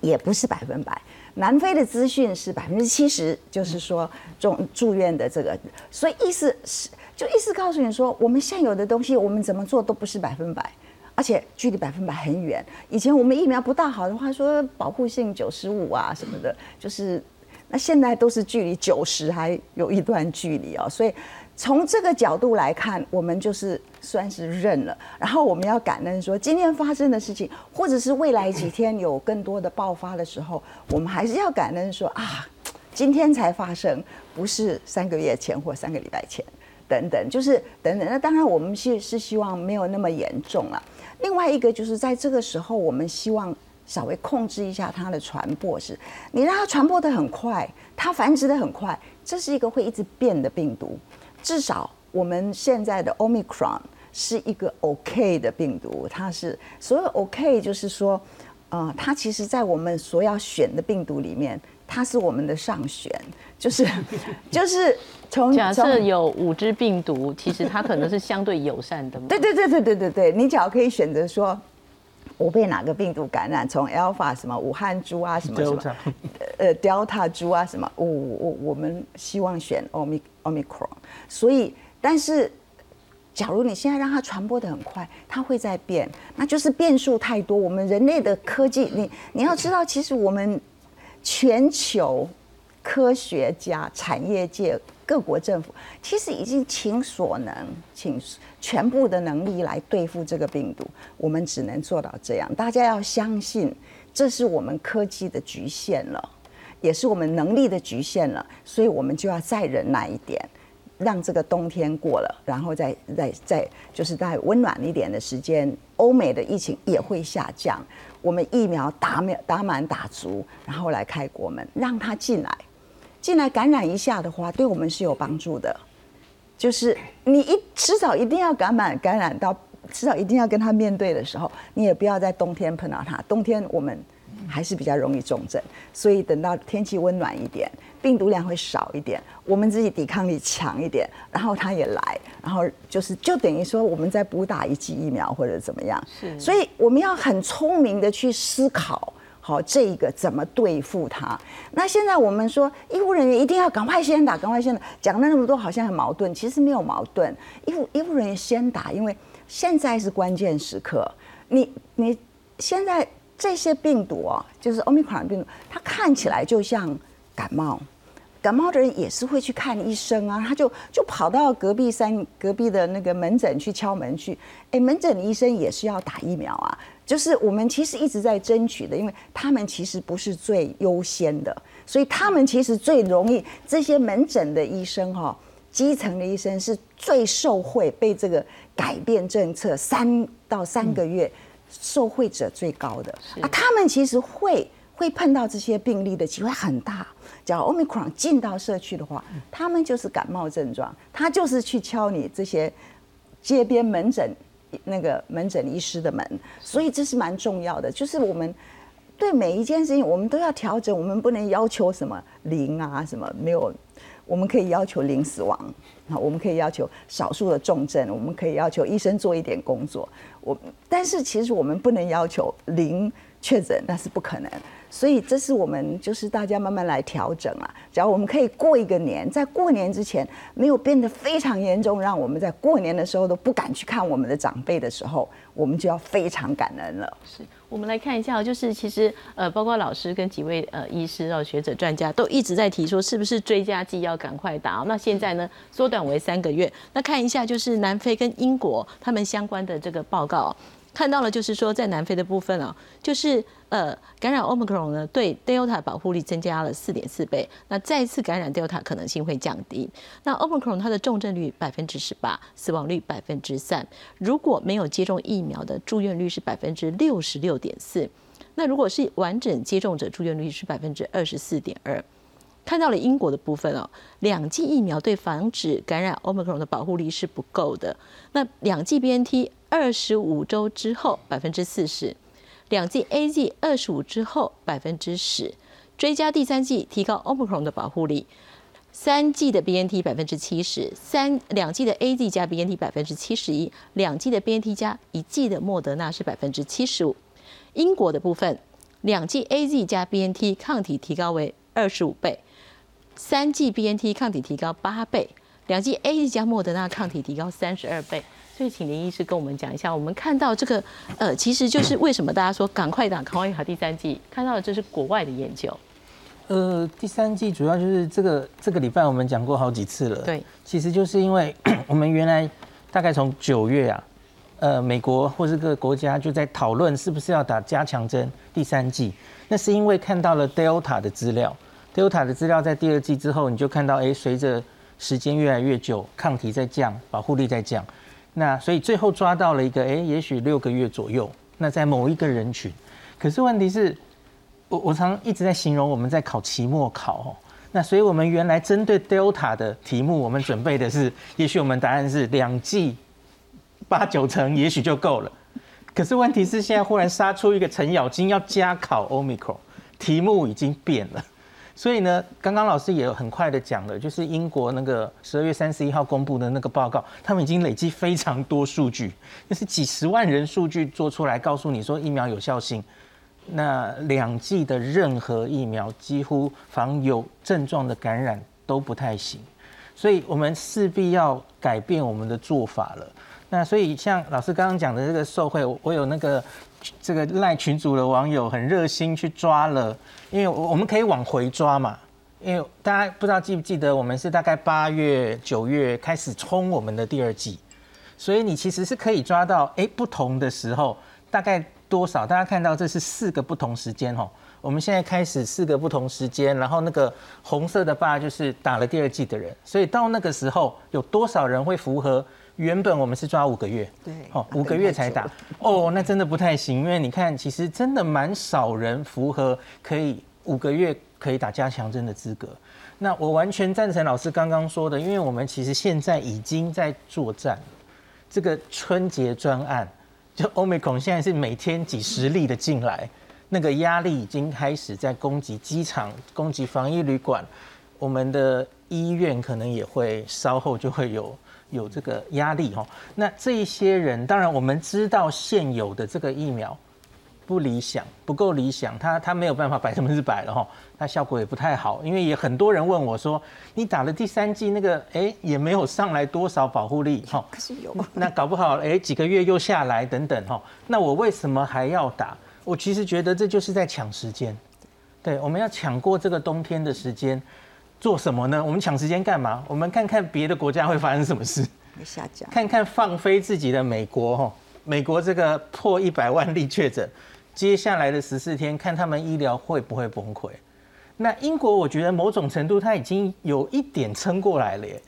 也不是百分百。南非的资讯是百分之七十，就是说住住院的这个，所以意思是就意思告诉你说，我们现有的东西我们怎么做都不是百分百，而且距离百分百很远。以前我们疫苗不大好的话，说保护性九十五啊什么的，就是那现在都是距离九十还有一段距离哦，所以。从这个角度来看，我们就是算是认了。然后我们要感恩说，今天发生的事情，或者是未来几天有更多的爆发的时候，我们还是要感恩说啊，今天才发生，不是三个月前或三个礼拜前，等等，就是等等。那当然，我们是是希望没有那么严重了。另外一个就是在这个时候，我们希望稍微控制一下它的传播，是你让它传播的很快，它繁殖的很快，这是一个会一直变的病毒。至少我们现在的 Omicron 是一个 OK 的病毒，它是所有 OK，就是说，呃，它其实，在我们所要选的病毒里面，它是我们的上选，就是 就是从假设有五只病毒，其实它可能是相对友善的。对对对对对对对，你只要可以选择说，我被哪个病毒感染，从 Alpha 什么武汉猪啊什么什么，呃 Delta 猪啊什么，我我我们希望选 Omic Omicron。所以，但是，假如你现在让它传播的很快，它会在变，那就是变数太多。我们人类的科技，你你要知道，其实我们全球科学家、产业界、各国政府，其实已经倾所能、倾全部的能力来对付这个病毒。我们只能做到这样。大家要相信，这是我们科技的局限了，也是我们能力的局限了。所以我们就要再忍耐一点。让这个冬天过了，然后再再再就是在温暖一点的时间，欧美的疫情也会下降。我们疫苗打满打满打足，然后来开国门，让他进来。进来感染一下的话，对我们是有帮助的。就是你一迟早一定要感染感染到，迟早一定要跟他面对的时候，你也不要在冬天碰到他。冬天我们还是比较容易重症，所以等到天气温暖一点，病毒量会少一点，我们自己抵抗力强一点，然后他也来，然后就是就等于说我们在补打一剂疫苗或者怎么样。是，所以我们要很聪明的去思考。好，这一个怎么对付他？那现在我们说，医护人员一定要赶快先打，赶快先打。讲了那么多，好像很矛盾，其实没有矛盾。医护医护人员先打，因为现在是关键时刻。你你现在这些病毒啊，就是欧米克戎病毒，它看起来就像感冒。感冒的人也是会去看医生啊，他就就跑到隔壁三隔壁的那个门诊去敲门去，哎，门诊的医生也是要打疫苗啊。就是我们其实一直在争取的，因为他们其实不是最优先的，所以他们其实最容易这些门诊的医生哈，基层的医生是最受惠，被这个改变政策三到三个月受惠者最高的啊，他们其实会会碰到这些病例的机会很大。假如 Omicron 进到社区的话，他们就是感冒症状，他就是去敲你这些街边门诊那个门诊医师的门，所以这是蛮重要的。就是我们对每一件事情，我们都要调整，我们不能要求什么零啊，什么没有，我们可以要求零死亡啊，我们可以要求少数的重症，我们可以要求医生做一点工作。我但是其实我们不能要求零确诊，那是不可能。所以这是我们就是大家慢慢来调整啊。只要我们可以过一个年，在过年之前没有变得非常严重，让我们在过年的时候都不敢去看我们的长辈的时候，我们就要非常感恩了。是我们来看一下，就是其实呃，包括老师跟几位呃医师哦、学者、专家都一直在提说，是不是追加剂要赶快打？那现在呢，缩短为三个月。那看一下就是南非跟英国他们相关的这个报告，看到了就是说在南非的部分啊，就是。呃，感染 Omicron 呢，对 Delta 保护力增加了四点四倍。那再次感染 Delta 可能性会降低。那 Omicron 它的重症率百分之十八，死亡率百分之三。如果没有接种疫苗的住院率是百分之六十六点四。那如果是完整接种者，住院率是百分之二十四点二。看到了英国的部分哦，两剂疫苗对防止感染 Omicron 的保护力是不够的。那两剂 BNT 二十五周之后百分之四十。两剂 A Z 二十五之后百分之十，追加第三剂提高 Omicron 的保护力，三剂的 B N T 百分之七十三，两剂的 A Z 加 B N T 百分之七十一，两剂的 B N T 加一剂的莫德纳是百分之七十五。英国的部分，两剂 A Z 加 B N T 抗体提高为二十五倍，三剂 B N T 抗体提高八倍，两剂 A Z 加莫德纳抗体提高三十二倍。所以，请林医师跟我们讲一下，我们看到这个，呃，其实就是为什么大家说赶快打，赶快打第三季，看到的这是国外的研究。呃，第三季主要就是这个这个礼拜我们讲过好几次了。对，其实就是因为 我们原来大概从九月啊，呃，美国或是各个国家就在讨论是不是要打加强针第三季，那是因为看到了 Delta 的资料，Delta 的资料在第二季之后，你就看到，哎，随着时间越来越久，抗体在降，保护力在降。那所以最后抓到了一个，哎，也许六个月左右。那在某一个人群，可是问题是，我我常一直在形容我们在考期末考哦。那所以我们原来针对 Delta 的题目，我们准备的是，也许我们答案是两季八九成，也许就够了。可是问题是，现在忽然杀出一个程咬金，要加考 Omicron，题目已经变了。所以呢，刚刚老师也很快的讲了，就是英国那个十二月三十一号公布的那个报告，他们已经累积非常多数据，就是几十万人数据做出来，告诉你说疫苗有效性。那两剂的任何疫苗几乎防有症状的感染都不太行，所以我们势必要改变我们的做法了。那所以像老师刚刚讲的这个受贿，我有那个这个赖群组的网友很热心去抓了。因为我我们可以往回抓嘛，因为大家不知道记不记得，我们是大概八月、九月开始冲我们的第二季，所以你其实是可以抓到，哎，不同的时候大概多少？大家看到这是四个不同时间哦。我们现在开始四个不同时间，然后那个红色的八就是打了第二季的人，所以到那个时候有多少人会符合？原本我们是抓五个月，对，哦，五个月才打，哦，那真的不太行，因为你看，其实真的蛮少人符合可以五个月可以打加强针的资格。那我完全赞成老师刚刚说的，因为我们其实现在已经在作战，这个春节专案，就欧美孔现在是每天几十例的进来，那个压力已经开始在攻击机场、攻击防疫旅馆，我们的医院可能也会稍后就会有有这个压力哈。那这一些人，当然我们知道现有的这个疫苗。不理想，不够理想，它它没有办法百分之百了哈，它效果也不太好，因为也很多人问我说，你打了第三剂那个，哎，也没有上来多少保护力哈，可是有，那搞不好哎几个月又下来等等哈，那我为什么还要打？我其实觉得这就是在抢时间，对，我们要抢过这个冬天的时间，做什么呢？我们抢时间干嘛？我们看看别的国家会发生什么事，下降，看看放飞自己的美国哈，美国这个破一百万例确诊。接下来的十四天，看他们医疗会不会崩溃。那英国，我觉得某种程度他已经有一点撑过来了耶。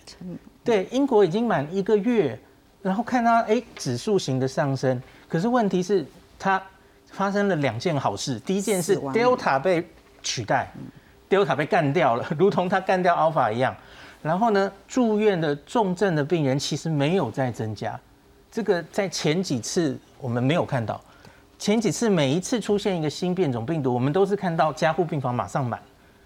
对，英国已经满一个月，然后看他哎指数型的上升。可是问题是，它发生了两件好事。第一件是 Delta 被取代，Delta 被干掉了，如同它干掉 Alpha 一样。然后呢，住院的重症的病人其实没有再增加。这个在前几次我们没有看到。前几次每一次出现一个新变种病毒，我们都是看到加护病房马上满，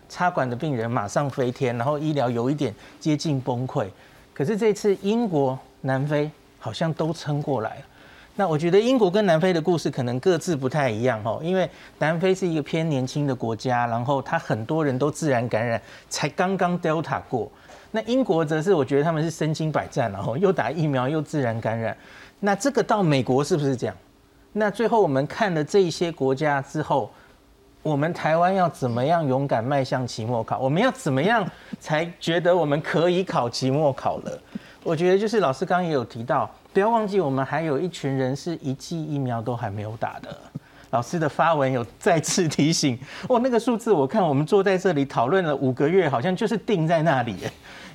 插管的病人马上飞天，然后医疗有一点接近崩溃。可是这次英国、南非好像都撑过来了。那我觉得英国跟南非的故事可能各自不太一样哦，因为南非是一个偏年轻的国家，然后他很多人都自然感染，才刚刚 Delta 过。那英国则是我觉得他们是身经百战，然后又打疫苗又自然感染。那这个到美国是不是这样？那最后我们看了这些国家之后，我们台湾要怎么样勇敢迈向期末考？我们要怎么样才觉得我们可以考期末考了？我觉得就是老师刚刚也有提到，不要忘记我们还有一群人是一剂疫苗都还没有打的。老师的发文有再次提醒，哦，那个数字我看我们坐在这里讨论了五个月，好像就是定在那里，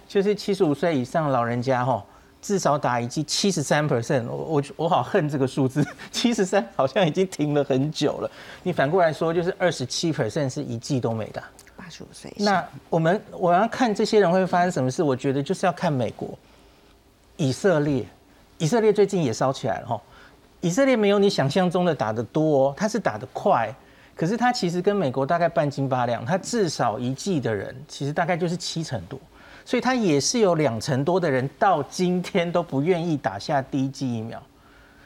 就是七十五岁以上老人家哈。至少打一剂七十三 percent，我我我好恨这个数字，七十三好像已经停了很久了。你反过来说，就是二十七 percent 是一剂都没打。八十五岁。那我们我要看这些人会发生什么事，我觉得就是要看美国、以色列。以色列最近也烧起来了哈。以色列没有你想象中的打得多，它是打得快，可是它其实跟美国大概半斤八两，它至少一剂的人其实大概就是七成多。所以他也是有两成多的人到今天都不愿意打下第一剂疫苗。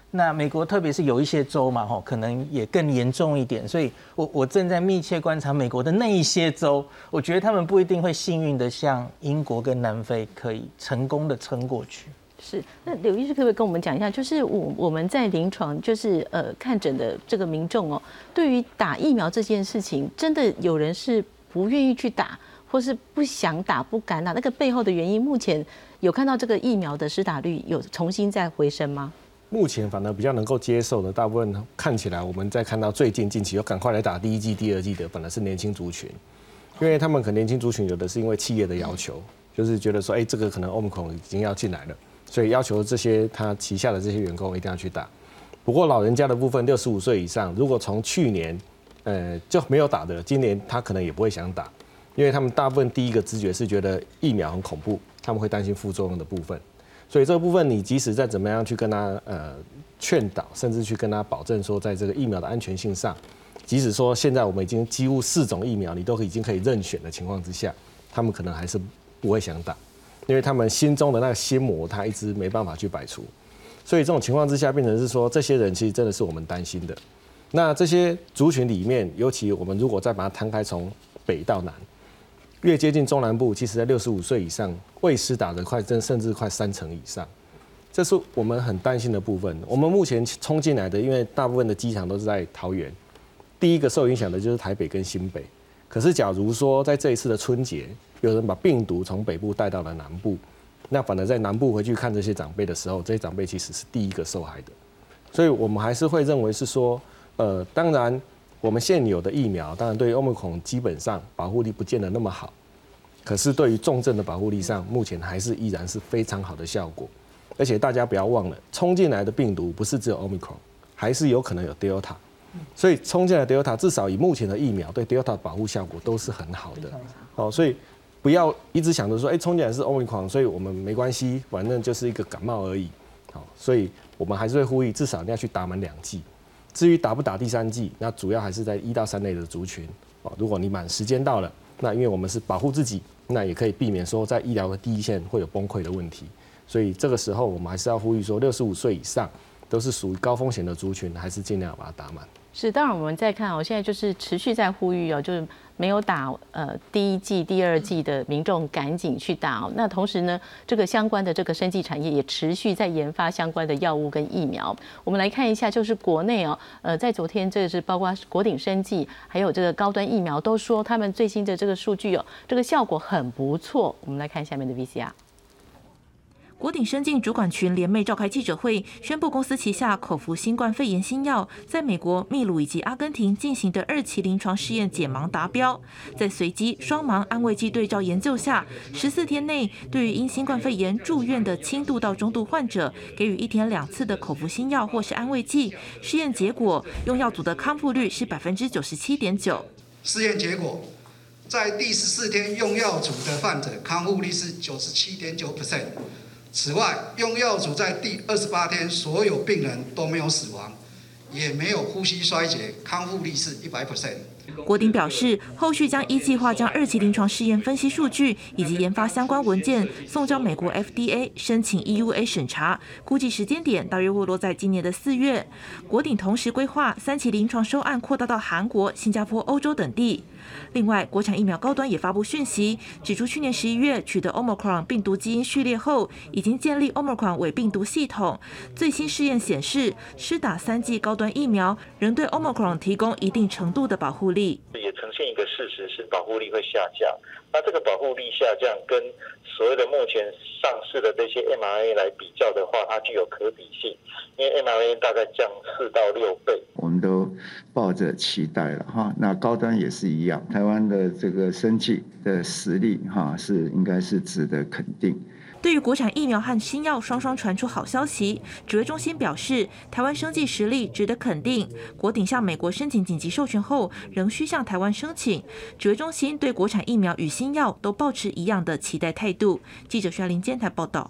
那美国特别是有一些州嘛，吼，可能也更严重一点。所以我我正在密切观察美国的那一些州，我觉得他们不一定会幸运的像英国跟南非可以成功的撑过去。是，那刘医师可不可以跟我们讲一下，就是我我们在临床就是呃看诊的这个民众哦，对于打疫苗这件事情，真的有人是不愿意去打？或是不想打、不敢打，那个背后的原因，目前有看到这个疫苗的施打率有重新再回升吗？目前反而比较能够接受的，大部分看起来，我们在看到最近近期要赶快来打第一季、第二季的，本来是年轻族群，因为他们可能年轻族群有的是因为企业的要求，就是觉得说，哎，这个可能欧姆孔已经要进来了，所以要求这些他旗下的这些员工一定要去打。不过老人家的部分，六十五岁以上，如果从去年呃就没有打的，今年他可能也不会想打。因为他们大部分第一个知觉是觉得疫苗很恐怖，他们会担心副作用的部分，所以这个部分你即使再怎么样去跟他呃劝导，甚至去跟他保证说，在这个疫苗的安全性上，即使说现在我们已经几乎四种疫苗你都已经可以任选的情况之下，他们可能还是不会想打，因为他们心中的那个心魔他一直没办法去摆除，所以这种情况之下变成是说，这些人其实真的是我们担心的。那这些族群里面，尤其我们如果再把它摊开从北到南。越接近中南部，其实在六十五岁以上，未施打的快，甚甚至快三成以上，这是我们很担心的部分。我们目前冲进来的，因为大部分的机场都是在桃园，第一个受影响的就是台北跟新北。可是，假如说在这一次的春节，有人把病毒从北部带到了南部，那反而在南部回去看这些长辈的时候，这些长辈其实是第一个受害的。所以我们还是会认为是说，呃，当然。我们现有的疫苗，当然对于欧密孔基本上保护力不见得那么好，可是对于重症的保护力上，目前还是依然是非常好的效果。而且大家不要忘了，冲进来的病毒不是只有欧密孔，还是有可能有 Delta。所以冲进来 Delta 至少以目前的疫苗对 Delta 保护效果都是很好的。好，所以不要一直想着说，哎，冲进来是 Omicron，所以我们没关系，反正就是一个感冒而已。好，所以我们还是会呼吁，至少你要去打满两剂。至于打不打第三剂，那主要还是在一到三类的族群。哦，如果你满时间到了，那因为我们是保护自己，那也可以避免说在医疗的第一线会有崩溃的问题。所以这个时候，我们还是要呼吁说，六十五岁以上都是属于高风险的族群，还是尽量把它打满。是，当然我们再看哦，现在就是持续在呼吁哦，就是没有打呃第一季、第二季的民众赶紧去打哦。那同时呢，这个相关的这个生技产业也持续在研发相关的药物跟疫苗。我们来看一下，就是国内哦，呃，在昨天这是包括国鼎生技还有这个高端疫苗都说他们最新的这个数据哦，这个效果很不错。我们来看下面的 VCR。国鼎生进主管群联袂召开记者会，宣布公司旗下口服新冠肺炎新药在美国、秘鲁以及阿根廷进行的二期临床试验解盲达标。在随机双盲安慰剂对照研究下，十四天内对于因新冠肺炎住院的轻度到中度患者，给予一天两次的口服新药或是安慰剂。试验结果，用药组的康复率是百分之九十七点九。试验结果，在第十四天用药组的患者康复率是九十七点九 percent。此外，用药组在第二十八天，所有病人都没有死亡，也没有呼吸衰竭，康复率是一百 percent。国鼎表示，后续将依计划将二期临床试验分析数据以及研发相关文件送交美国 FDA 申请 EUA 审查，估计时间点大约会落在今年的四月。国鼎同时规划三期临床收案扩大到韩国、新加坡、欧洲等地。另外，国产疫苗高端也发布讯息，指出去年十一月取得 Omicron 病毒基因序列后，已经建立 Omicron 伪病毒系统。最新试验显示，施打三剂高端疫苗仍对 Omicron 提供一定程度的保护力。也呈现一个事实是保护力会下降。那这个保护力下降跟所谓的目前上市的这些 mRNA 来比较的话，它具有可比性，因为 mRNA 大概降四到六倍。我们都抱着期待了哈，那高端也是一样，台湾的这个生技的实力哈是应该是值得肯定。对于国产疫苗和新药双双传出好消息，指挥中心表示，台湾生技实力值得肯定。国鼎向美国申请紧急授权后，仍需向台湾申请。指挥中心对国产疫苗与新药都保持一样的期待态度。记者徐林监台报道。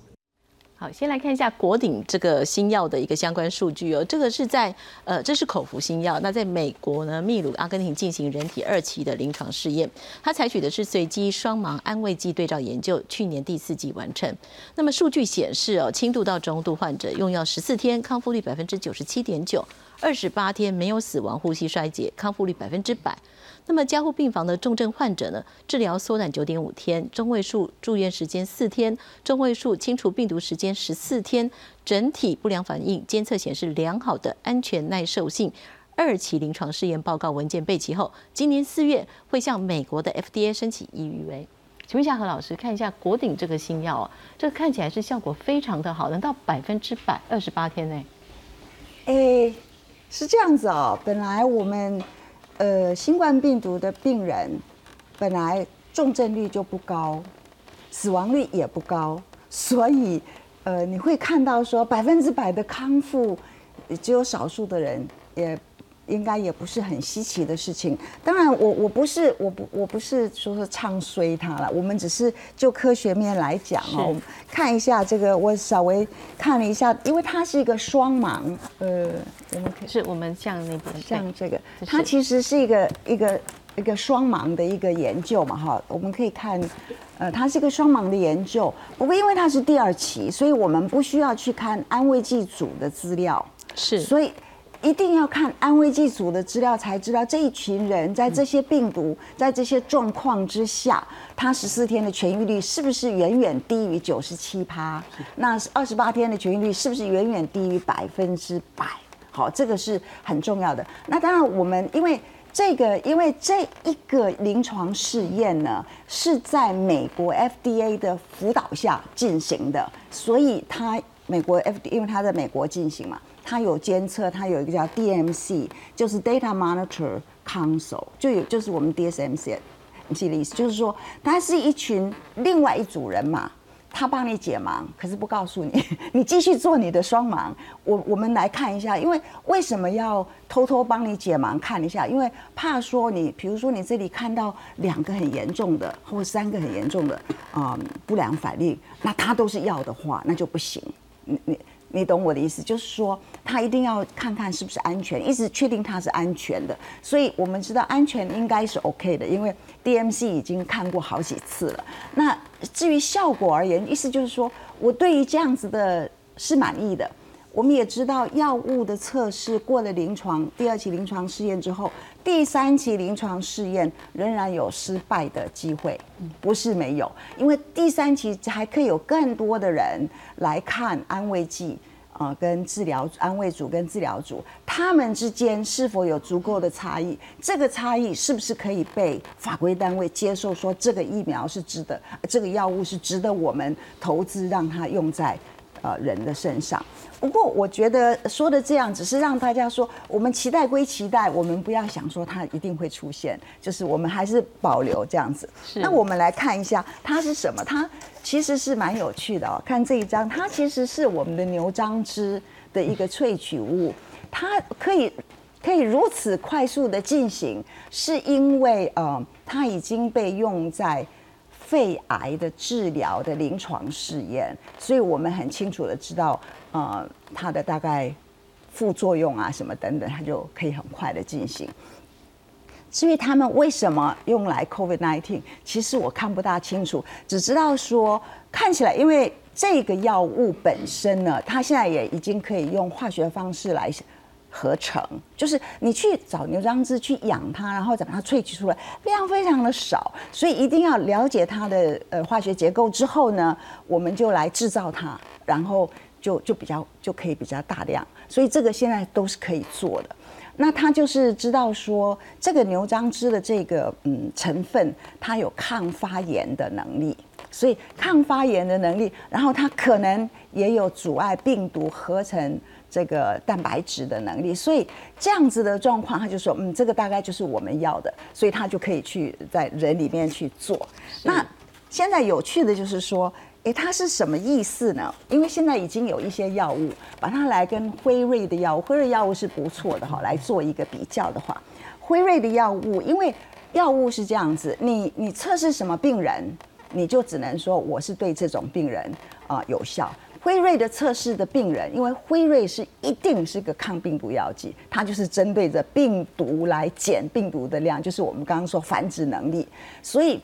好，先来看一下国鼎这个新药的一个相关数据哦。这个是在呃，这是口服新药，那在美国呢，秘鲁、阿根廷进行人体二期的临床试验，它采取的是随机双盲安慰剂对照研究，去年第四季完成。那么数据显示哦，轻度到中度患者用药十四天，康复率百分之九十七点九，二十八天没有死亡、呼吸衰竭，康复率百分之百。那么加护病房的重症患者呢？治疗缩短九点五天，中位数住院时间四天，中位数清除病毒时间十四天，整体不良反应监测显示良好的安全耐受性。二期临床试验报告文件备齐后，今年四月会向美国的 FDA 申请 EUA。请问一下何老师，看一下国鼎这个新药啊，这看起来是效果非常的好，能到百分之百，二十八天内。哎，是这样子哦，本来我们。呃，新冠病毒的病人本来重症率就不高，死亡率也不高，所以呃，你会看到说百分之百的康复，只有少数的人也。应该也不是很稀奇的事情。当然，我我不是我不我不是说是唱衰它了。我们只是就科学面来讲哦，看一下这个，我稍微看了一下，因为它是一个双盲，呃，我们是我们像那边像这个，它其实是一个一个一个双盲的一个研究嘛，哈，我们可以看，呃，它是一个双盲的研究。不过因为它是第二期，所以我们不需要去看安慰剂组的资料，是，所以。一定要看安慰剂组的资料，才知道这一群人在这些病毒、在这些状况之下，他十四天的痊愈率是不是远远低于九十七趴？那二十八天的痊愈率是不是远远低于百分之百？好，这个是很重要的。那当然，我们因为这个，因为这一个临床试验呢是在美国 FDA 的辅导下进行的，所以它美国 FDA 因为它在美国进行嘛。它有监测，它有一个叫 DMC，就是 Data Monitor Council，就有就是我们 DSMC 的意思，就是说它是一群另外一组人嘛，他帮你解盲，可是不告诉你，你继续做你的双盲。我我们来看一下，因为为什么要偷偷帮你解盲？看一下，因为怕说你，比如说你这里看到两个很严重的，或三个很严重的啊不良反应，那他都是要的话，那就不行。你你。你懂我的意思，就是说他一定要看看是不是安全，一直确定它是安全的。所以我们知道安全应该是 OK 的，因为 DMC 已经看过好几次了。那至于效果而言，意思就是说我对于这样子的是满意的。我们也知道药物的测试过了临床第二期临床试验之后，第三期临床试验仍然有失败的机会，不是没有，因为第三期还可以有更多的人来看安慰剂啊，跟治疗安慰组跟治疗组他们之间是否有足够的差异，这个差异是不是可以被法规单位接受，说这个疫苗是值得，这个药物是值得我们投资让它用在呃人的身上。不过我觉得说的这样，只是让大家说，我们期待归期待，我们不要想说它一定会出现，就是我们还是保留这样子。那我们来看一下它是什么，它其实是蛮有趣的哦。看这一张，它其实是我们的牛樟芝的一个萃取物，它可以可以如此快速的进行，是因为呃，它已经被用在。肺癌的治疗的临床试验，所以我们很清楚的知道，呃，它的大概副作用啊什么等等，它就可以很快的进行。至于他们为什么用来 COVID-19，其实我看不大清楚，只知道说看起来，因为这个药物本身呢，它现在也已经可以用化学方式来。合成就是你去找牛樟芝去养它，然后把它萃取出来，量非常的少，所以一定要了解它的呃化学结构之后呢，我们就来制造它，然后就就比较就可以比较大量，所以这个现在都是可以做的。那他就是知道说这个牛樟芝的这个嗯成分，它有抗发炎的能力，所以抗发炎的能力，然后它可能也有阻碍病毒合成。这个蛋白质的能力，所以这样子的状况，他就说，嗯，这个大概就是我们要的，所以他就可以去在人里面去做。那现在有趣的就是说，诶，它是什么意思呢？因为现在已经有一些药物，把它来跟辉瑞的药物，辉瑞药物是不错的哈，来做一个比较的话，辉瑞的药物，因为药物是这样子，你你测试什么病人，你就只能说我是对这种病人啊有效。辉瑞的测试的病人，因为辉瑞是一定是个抗病毒药剂，它就是针对着病毒来减病毒的量，就是我们刚刚说繁殖能力，所以，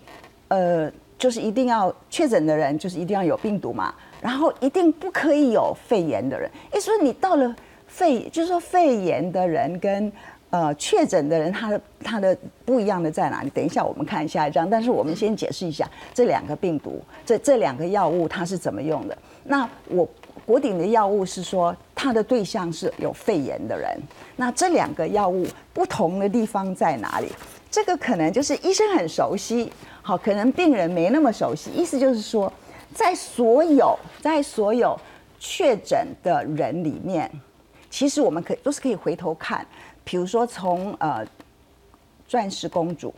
呃，就是一定要确诊的人，就是一定要有病毒嘛，然后一定不可以有肺炎的人。意思说你到了肺，就是说肺炎的人跟呃确诊的人，他的他的不一样的在哪里？等一下我们看下一张，但是我们先解释一下这两个病毒，这这两个药物它是怎么用的。那我国鼎的药物是说，它的对象是有肺炎的人。那这两个药物不同的地方在哪里？这个可能就是医生很熟悉，好，可能病人没那么熟悉。意思就是说，在所有在所有确诊的人里面，其实我们可都是可以回头看，比如说从呃钻石公主，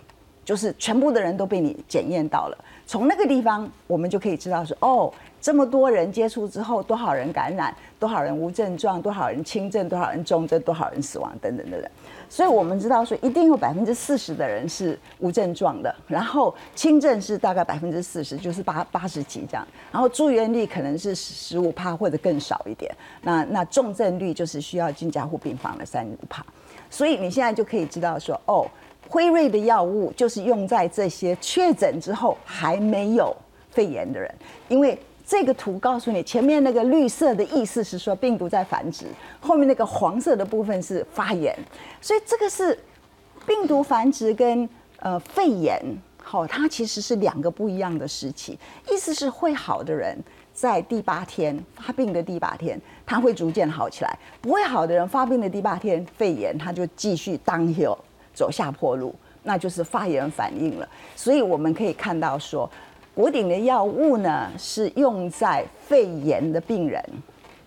就是全部的人都被你检验到了，从那个地方我们就可以知道说，哦。这么多人接触之后，多少人感染，多少人无症状，多少人轻症，多少人重症，多少人死亡，等等等等。所以我们知道说，一定有百分之四十的人是无症状的，然后轻症是大概百分之四十，就是八八十几这样，然后住院率可能是十五帕或者更少一点。那那重症率就是需要进加护病房的三五帕。所以你现在就可以知道说，哦，辉瑞的药物就是用在这些确诊之后还没有肺炎的人，因为。这个图告诉你，前面那个绿色的意思是说病毒在繁殖，后面那个黄色的部分是发炎，所以这个是病毒繁殖跟呃肺炎，好，它其实是两个不一样的时期。意思是会好的人在第八天发病的第八天，他会逐渐好起来；不会好的人发病的第八天，肺炎他就继续 downhill 走下坡路，那就是发炎反应了。所以我们可以看到说。国鼎的药物呢，是用在肺炎的病人，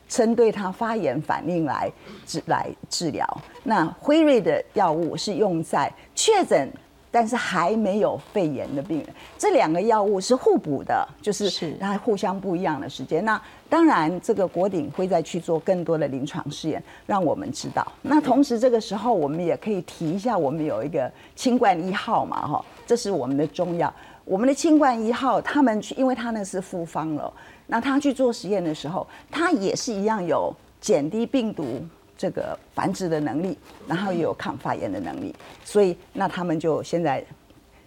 针对他发炎反应来治来治疗。那辉瑞的药物是用在确诊但是还没有肺炎的病人。这两个药物是互补的，就是它互相不一样的时间。那当然，这个国鼎会再去做更多的临床试验，让我们知道。那同时这个时候，我们也可以提一下，我们有一个清冠一号嘛，哈，这是我们的中药。我们的清冠一号，他们去，因为他那是复方了，那他去做实验的时候，他也是一样有减低病毒这个繁殖的能力，然后也有抗发炎的能力，所以那他们就现在，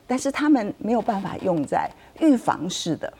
但是他们没有办法用在预防式的。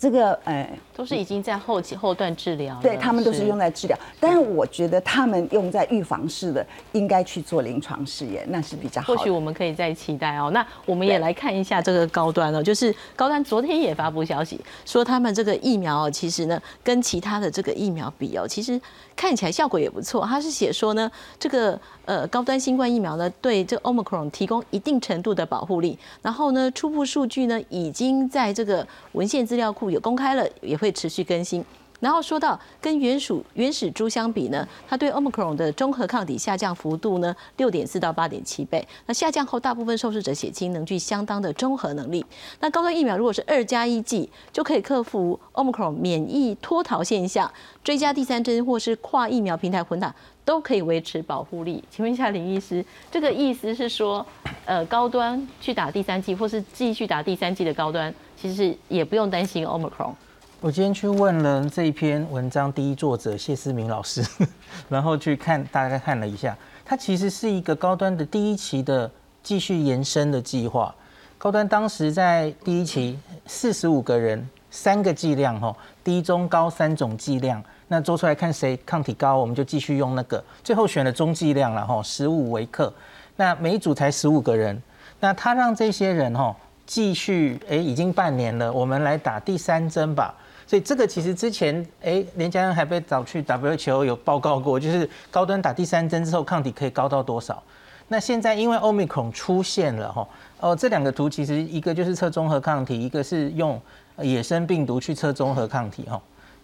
这个呃，都是已经在后期后段治疗，对他们都是用在治疗。但是我觉得他们用在预防式的，应该去做临床试验，那是比较好。或许我们可以再期待哦。那我们也来看一下这个高端哦，就是高端昨天也发布消息说，他们这个疫苗哦，其实呢跟其他的这个疫苗比哦，其实看起来效果也不错。他是写说呢，这个呃高端新冠疫苗呢，对这 omicron 提供一定程度的保护力。然后呢，初步数据呢，已经在这个文献资料库。有公开了，也会持续更新。然后说到跟原属原始株相比呢，它对 omicron 的综合抗体下降幅度呢，六点四到八点七倍。那下降后，大部分受试者血清能具相当的综合能力。那高端疫苗如果是二加一剂，就可以克服 omicron 免疫脱逃现象，追加第三针或是跨疫苗平台混打都可以维持保护力。请问一下林医师，这个意思是说，呃，高端去打第三剂，或是继续打第三剂的高端？其实也不用担心 Omicron。我今天去问了这一篇文章第一作者谢思明老师，然后去看大概看了一下，它其实是一个高端的第一期的继续延伸的计划。高端当时在第一期四十五个人，三个剂量哈，低中高三种剂量，那做出来看谁抗体高，我们就继续用那个。最后选了中剂量了哈，十五微克。那每一组才十五个人，那他让这些人哈。继续哎，已经半年了，我们来打第三针吧。所以这个其实之前哎，连家人还被找去 WHO 有报告过，就是高端打第三针之后抗体可以高到多少。那现在因为 Omicron 出现了哈，哦，这两个图其实一个就是测综合抗体，一个是用野生病毒去测综合抗体哈。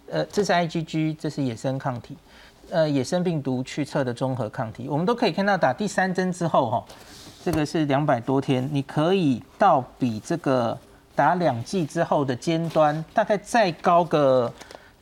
呃，这是 IgG，这是野生抗体，呃，野生病毒去测的综合抗体，我们都可以看到打第三针之后哈。这个是两百多天，你可以到比这个打两剂之后的尖端大概再高个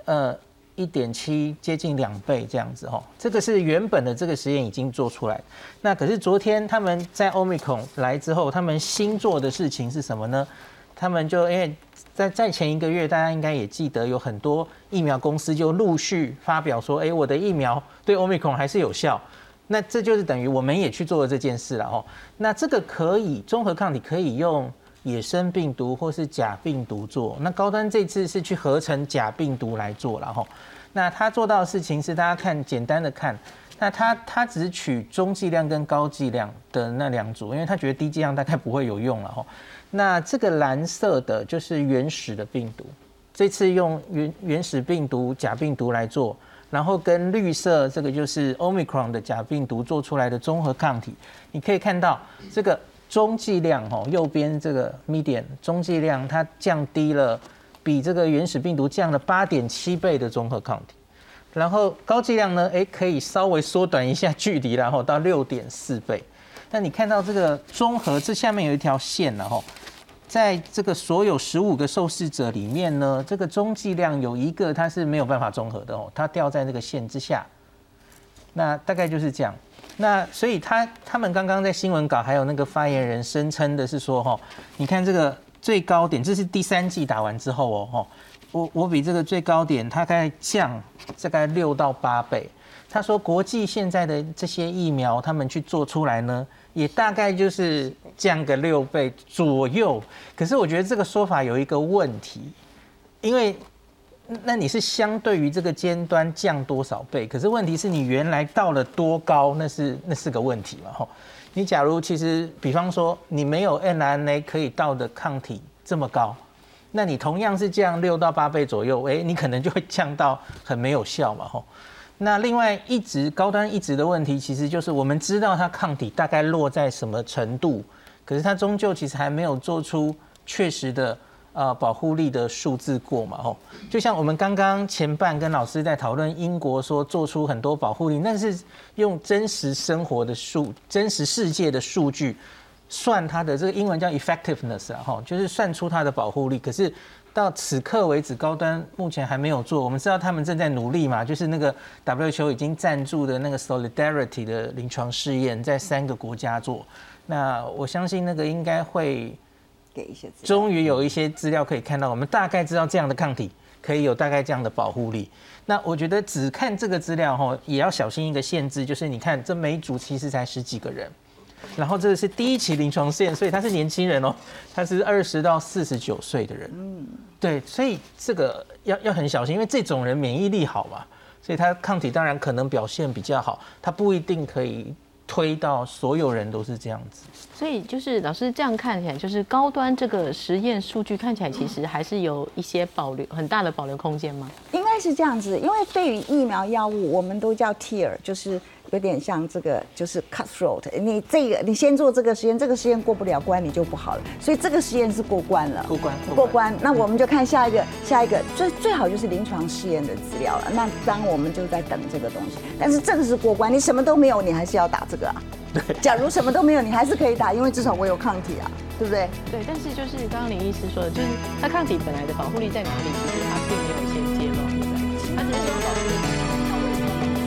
呃一点七，接近两倍这样子哦。这个是原本的这个实验已经做出来。那可是昨天他们在欧米孔来之后，他们新做的事情是什么呢？他们就因为在在前一个月，大家应该也记得有很多疫苗公司就陆续发表说，哎，我的疫苗对欧米孔还是有效。那这就是等于我们也去做了这件事了哈。那这个可以综合抗体可以用野生病毒或是假病毒做。那高端这次是去合成假病毒来做了哈。那他做到的事情是大家看简单的看，那他他只取中剂量跟高剂量的那两组，因为他觉得低剂量大概不会有用了哈。那这个蓝色的就是原始的病毒，这次用原原始病毒假病毒来做。然后跟绿色这个就是 Omicron 的假病毒做出来的综合抗体，你可以看到这个中剂量哦，右边这个 median 中剂量它降低了，比这个原始病毒降了八点七倍的综合抗体，然后高剂量呢，哎可以稍微缩短一下距离，然后到六点四倍。那你看到这个综合，这下面有一条线然后。在这个所有十五个受试者里面呢，这个中剂量有一个它是没有办法综合的哦，它掉在那个线之下。那大概就是这样。那所以他他们刚刚在新闻稿还有那个发言人声称的是说哈，你看这个最高点，这是第三季打完之后哦哈，我我比这个最高点大概降大概六到八倍。他说国际现在的这些疫苗，他们去做出来呢。也大概就是降个六倍左右，可是我觉得这个说法有一个问题，因为那你是相对于这个尖端降多少倍？可是问题是你原来到了多高？那是那是个问题嘛？吼，你假如其实比方说你没有 mRNA 可以到的抗体这么高，那你同样是降六到八倍左右，诶，你可能就会降到很没有效嘛？吼。那另外一直高端一直的问题，其实就是我们知道它抗体大概落在什么程度，可是它终究其实还没有做出确实的呃保护力的数字过嘛吼。就像我们刚刚前半跟老师在讨论英国说做出很多保护力，那是用真实生活的数、真实世界的数据算它的这个英文叫 effectiveness 啊，哈，就是算出它的保护力。可是到此刻为止，高端目前还没有做。我们知道他们正在努力嘛，就是那个 WHO 已经赞助的那个 Solidarity 的临床试验，在三个国家做。那我相信那个应该会给一些，终于有一些资料可以看到，我们大概知道这样的抗体可以有大概这样的保护力。那我觉得只看这个资料哈，也要小心一个限制，就是你看这每组其实才十几个人，然后这个是第一期临床试验，所以他是年轻人哦，他是二十到四十九岁的人，嗯，对，所以这个要要很小心，因为这种人免疫力好嘛，所以他抗体当然可能表现比较好，他不一定可以。推到所有人都是这样子，所以就是老师这样看起来，就是高端这个实验数据看起来其实还是有一些保留很大的保留空间吗？应该是这样子，因为对于疫苗药物，我们都叫 tier，就是。有点像这个，就是 cutthroat。你这个，你先做这个实验，这个实验过不了关，你就不好了。所以这个实验是过关了，过关，过关。那我们就看下一个，下一个最最好就是临床试验的资料了。那当我们就在等这个东西，但是这个是过关，你什么都没有，你还是要打这个啊。对。假如什么都没有，你还是可以打，因为至少我有抗体啊，对不对？对。但是就是刚刚林医师说的，就是它抗体本来的保护力在哪里？其实它并没有。